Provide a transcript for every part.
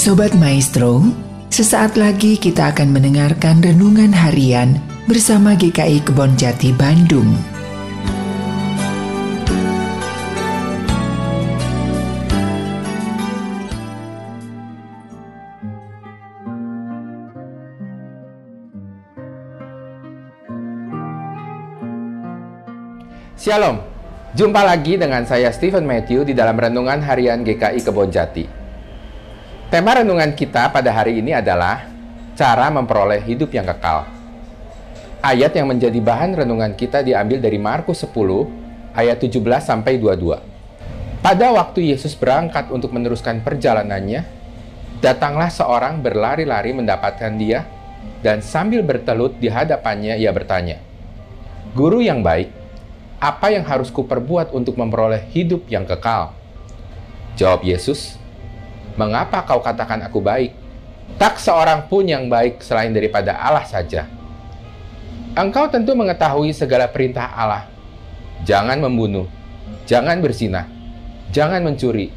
Sobat Maestro, sesaat lagi kita akan mendengarkan renungan harian bersama GKI Kebon Jati Bandung. Shalom, jumpa lagi dengan saya Stephen Matthew di dalam Renungan Harian GKI Kebon Jati. Tema renungan kita pada hari ini adalah cara memperoleh hidup yang kekal. Ayat yang menjadi bahan renungan kita diambil dari Markus 10 ayat 17 sampai 22. Pada waktu Yesus berangkat untuk meneruskan perjalanannya, datanglah seorang berlari-lari mendapatkan dia dan sambil bertelut di hadapannya ia bertanya, "Guru yang baik, apa yang harus kuperbuat untuk memperoleh hidup yang kekal? Jawab Yesus, Mengapa kau katakan aku baik? Tak seorang pun yang baik selain daripada Allah saja. Engkau tentu mengetahui segala perintah Allah. Jangan membunuh, jangan bersinah, jangan mencuri,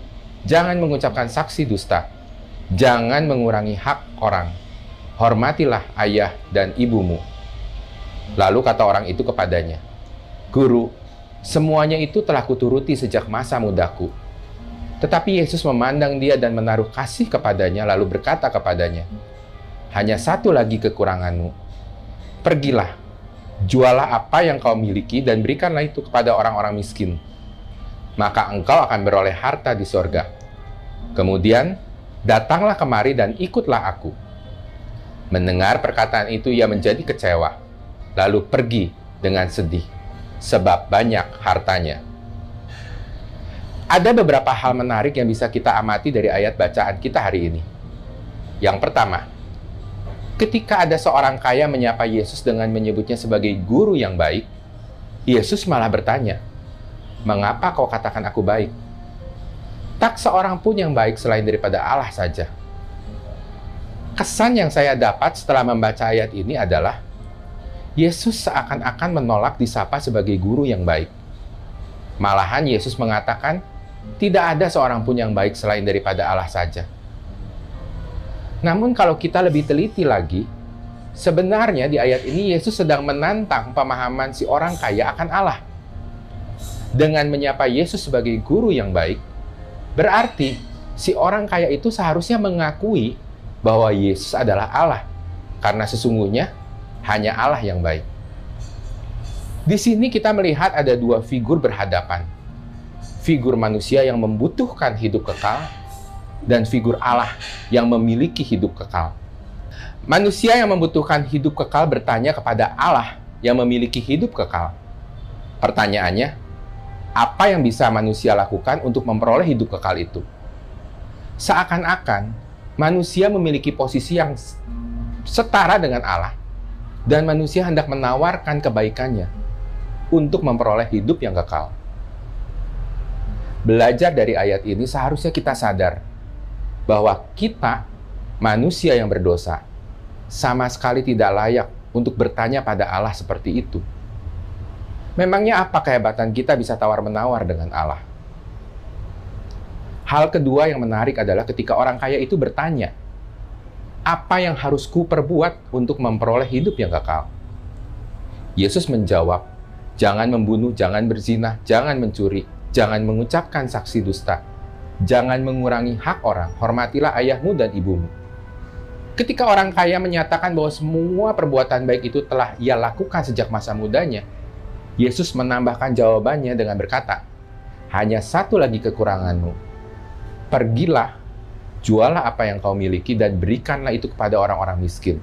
jangan mengucapkan saksi dusta, jangan mengurangi hak orang. Hormatilah ayah dan ibumu. Lalu kata orang itu kepadanya, Guru, semuanya itu telah kuturuti sejak masa mudaku. Tetapi Yesus memandang dia dan menaruh kasih kepadanya, lalu berkata kepadanya, "Hanya satu lagi kekuranganmu. Pergilah, jualah apa yang kau miliki, dan berikanlah itu kepada orang-orang miskin. Maka engkau akan beroleh harta di sorga. Kemudian, datanglah kemari dan ikutlah aku." Mendengar perkataan itu, ia menjadi kecewa, lalu pergi dengan sedih sebab banyak hartanya. Ada beberapa hal menarik yang bisa kita amati dari ayat bacaan kita hari ini. Yang pertama, ketika ada seorang kaya menyapa Yesus dengan menyebutnya sebagai guru yang baik, Yesus malah bertanya, "Mengapa kau katakan aku baik?" Tak seorang pun yang baik selain daripada Allah saja. Kesan yang saya dapat setelah membaca ayat ini adalah Yesus seakan-akan menolak disapa sebagai guru yang baik. Malahan Yesus mengatakan, tidak ada seorang pun yang baik selain daripada Allah saja. Namun kalau kita lebih teliti lagi, sebenarnya di ayat ini Yesus sedang menantang pemahaman si orang kaya akan Allah. Dengan menyapa Yesus sebagai guru yang baik, berarti si orang kaya itu seharusnya mengakui bahwa Yesus adalah Allah. Karena sesungguhnya hanya Allah yang baik. Di sini kita melihat ada dua figur berhadapan. Figur manusia yang membutuhkan hidup kekal dan figur Allah yang memiliki hidup kekal. Manusia yang membutuhkan hidup kekal bertanya kepada Allah yang memiliki hidup kekal. Pertanyaannya, apa yang bisa manusia lakukan untuk memperoleh hidup kekal itu? Seakan-akan manusia memiliki posisi yang setara dengan Allah, dan manusia hendak menawarkan kebaikannya untuk memperoleh hidup yang kekal. Belajar dari ayat ini seharusnya kita sadar bahwa kita manusia yang berdosa sama sekali tidak layak untuk bertanya pada Allah seperti itu. Memangnya apa kehebatan kita bisa tawar-menawar dengan Allah? Hal kedua yang menarik adalah ketika orang kaya itu bertanya, apa yang harus ku perbuat untuk memperoleh hidup yang kekal? Yesus menjawab, jangan membunuh, jangan berzina, jangan mencuri, jangan mengucapkan saksi dusta, jangan mengurangi hak orang, hormatilah ayahmu dan ibumu. Ketika orang kaya menyatakan bahwa semua perbuatan baik itu telah ia lakukan sejak masa mudanya, Yesus menambahkan jawabannya dengan berkata, hanya satu lagi kekuranganmu. Pergilah jualah apa yang kau miliki dan berikanlah itu kepada orang-orang miskin.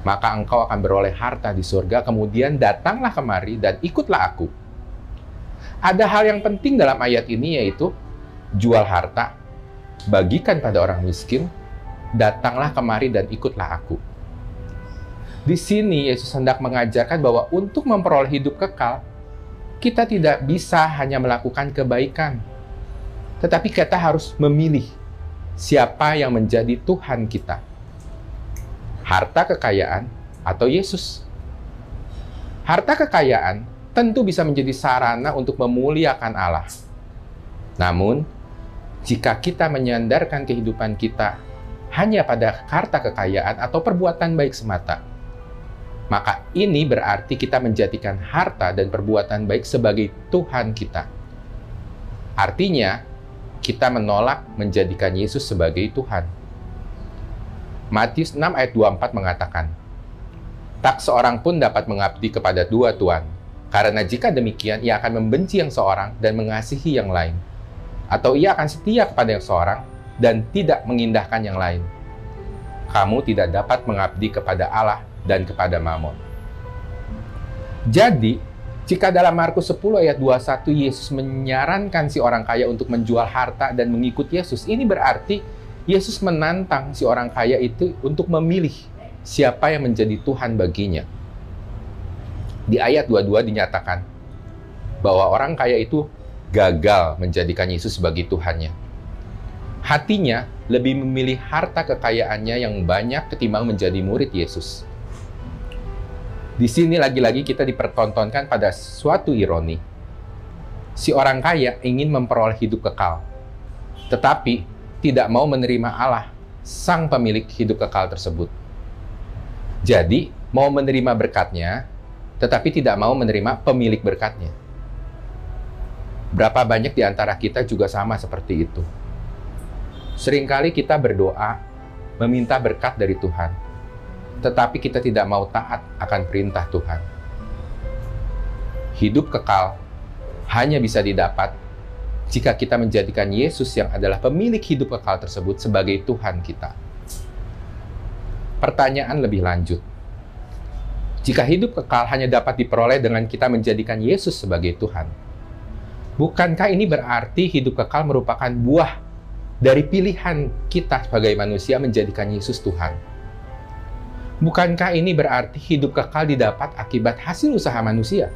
Maka engkau akan beroleh harta di surga, kemudian datanglah kemari dan ikutlah aku. Ada hal yang penting dalam ayat ini yaitu jual harta, bagikan pada orang miskin, datanglah kemari dan ikutlah aku. Di sini Yesus hendak mengajarkan bahwa untuk memperoleh hidup kekal, kita tidak bisa hanya melakukan kebaikan, tetapi kita harus memilih siapa yang menjadi Tuhan kita. Harta kekayaan atau Yesus. Harta kekayaan tentu bisa menjadi sarana untuk memuliakan Allah. Namun, jika kita menyandarkan kehidupan kita hanya pada harta kekayaan atau perbuatan baik semata, maka ini berarti kita menjadikan harta dan perbuatan baik sebagai Tuhan kita. Artinya, kita menolak menjadikan Yesus sebagai Tuhan. Matius 6 ayat 24 mengatakan, Tak seorang pun dapat mengabdi kepada dua tuan, karena jika demikian ia akan membenci yang seorang dan mengasihi yang lain. Atau ia akan setia kepada yang seorang dan tidak mengindahkan yang lain. Kamu tidak dapat mengabdi kepada Allah dan kepada Mamon. Jadi, jika dalam Markus 10 ayat 21 Yesus menyarankan si orang kaya untuk menjual harta dan mengikut Yesus, ini berarti Yesus menantang si orang kaya itu untuk memilih siapa yang menjadi Tuhan baginya. Di ayat 22 dinyatakan bahwa orang kaya itu gagal menjadikan Yesus sebagai Tuhannya. Hatinya lebih memilih harta kekayaannya yang banyak ketimbang menjadi murid Yesus. Di sini lagi-lagi kita dipertontonkan pada suatu ironi. Si orang kaya ingin memperoleh hidup kekal, tetapi tidak mau menerima Allah, sang pemilik hidup kekal tersebut. Jadi, mau menerima berkatnya, tetapi tidak mau menerima pemilik berkatnya. Berapa banyak di antara kita juga sama seperti itu. Seringkali kita berdoa, meminta berkat dari Tuhan, tetapi kita tidak mau taat akan perintah Tuhan. Hidup kekal hanya bisa didapat jika kita menjadikan Yesus yang adalah pemilik hidup kekal tersebut sebagai Tuhan kita. Pertanyaan lebih lanjut. Jika hidup kekal hanya dapat diperoleh dengan kita menjadikan Yesus sebagai Tuhan, bukankah ini berarti hidup kekal merupakan buah dari pilihan kita sebagai manusia menjadikan Yesus Tuhan? Bukankah ini berarti hidup kekal didapat akibat hasil usaha manusia?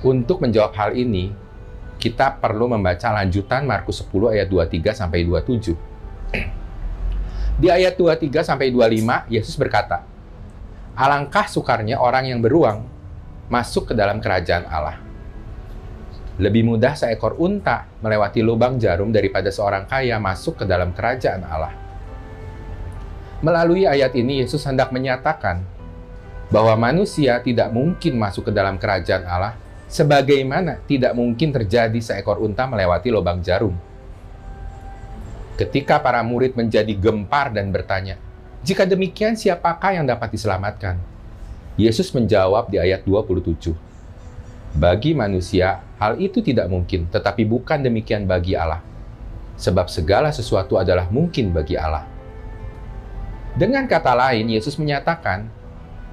Untuk menjawab hal ini, kita perlu membaca lanjutan Markus 10 ayat 23 sampai 27. Di ayat 23 sampai 25, Yesus berkata, Alangkah sukarnya orang yang beruang masuk ke dalam kerajaan Allah. Lebih mudah seekor unta melewati lubang jarum daripada seorang kaya masuk ke dalam kerajaan Allah. Melalui ayat ini, Yesus hendak menyatakan bahwa manusia tidak mungkin masuk ke dalam kerajaan Allah sebagaimana tidak mungkin terjadi seekor unta melewati lubang jarum. Ketika para murid menjadi gempar dan bertanya, "Jika demikian, siapakah yang dapat diselamatkan?" Yesus menjawab di ayat 27, "Bagi manusia, hal itu tidak mungkin, tetapi bukan demikian bagi Allah. Sebab segala sesuatu adalah mungkin bagi Allah." Dengan kata lain, Yesus menyatakan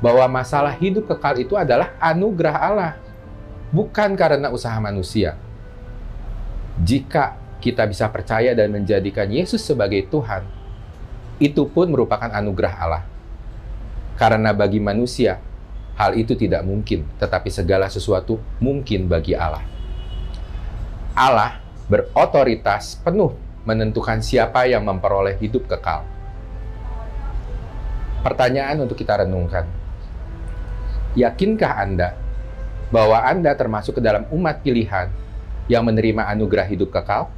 bahwa masalah hidup kekal itu adalah anugerah Allah, bukan karena usaha manusia. Jika kita bisa percaya dan menjadikan Yesus sebagai Tuhan, itu pun merupakan anugerah Allah. Karena bagi manusia, hal itu tidak mungkin, tetapi segala sesuatu mungkin bagi Allah. Allah berotoritas penuh menentukan siapa yang memperoleh hidup kekal Pertanyaan untuk kita renungkan. Yakinkah Anda bahwa Anda termasuk ke dalam umat pilihan yang menerima anugerah hidup kekal?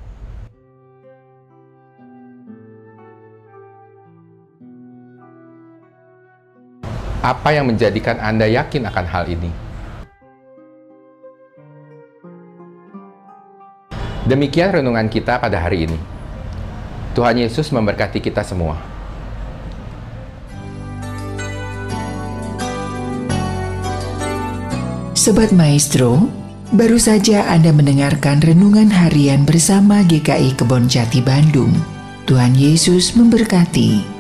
Apa yang menjadikan Anda yakin akan hal ini? Demikian renungan kita pada hari ini. Tuhan Yesus memberkati kita semua. Sobat Maestro, baru saja Anda mendengarkan renungan harian bersama GKI Kebon Jati Bandung. Tuhan Yesus memberkati.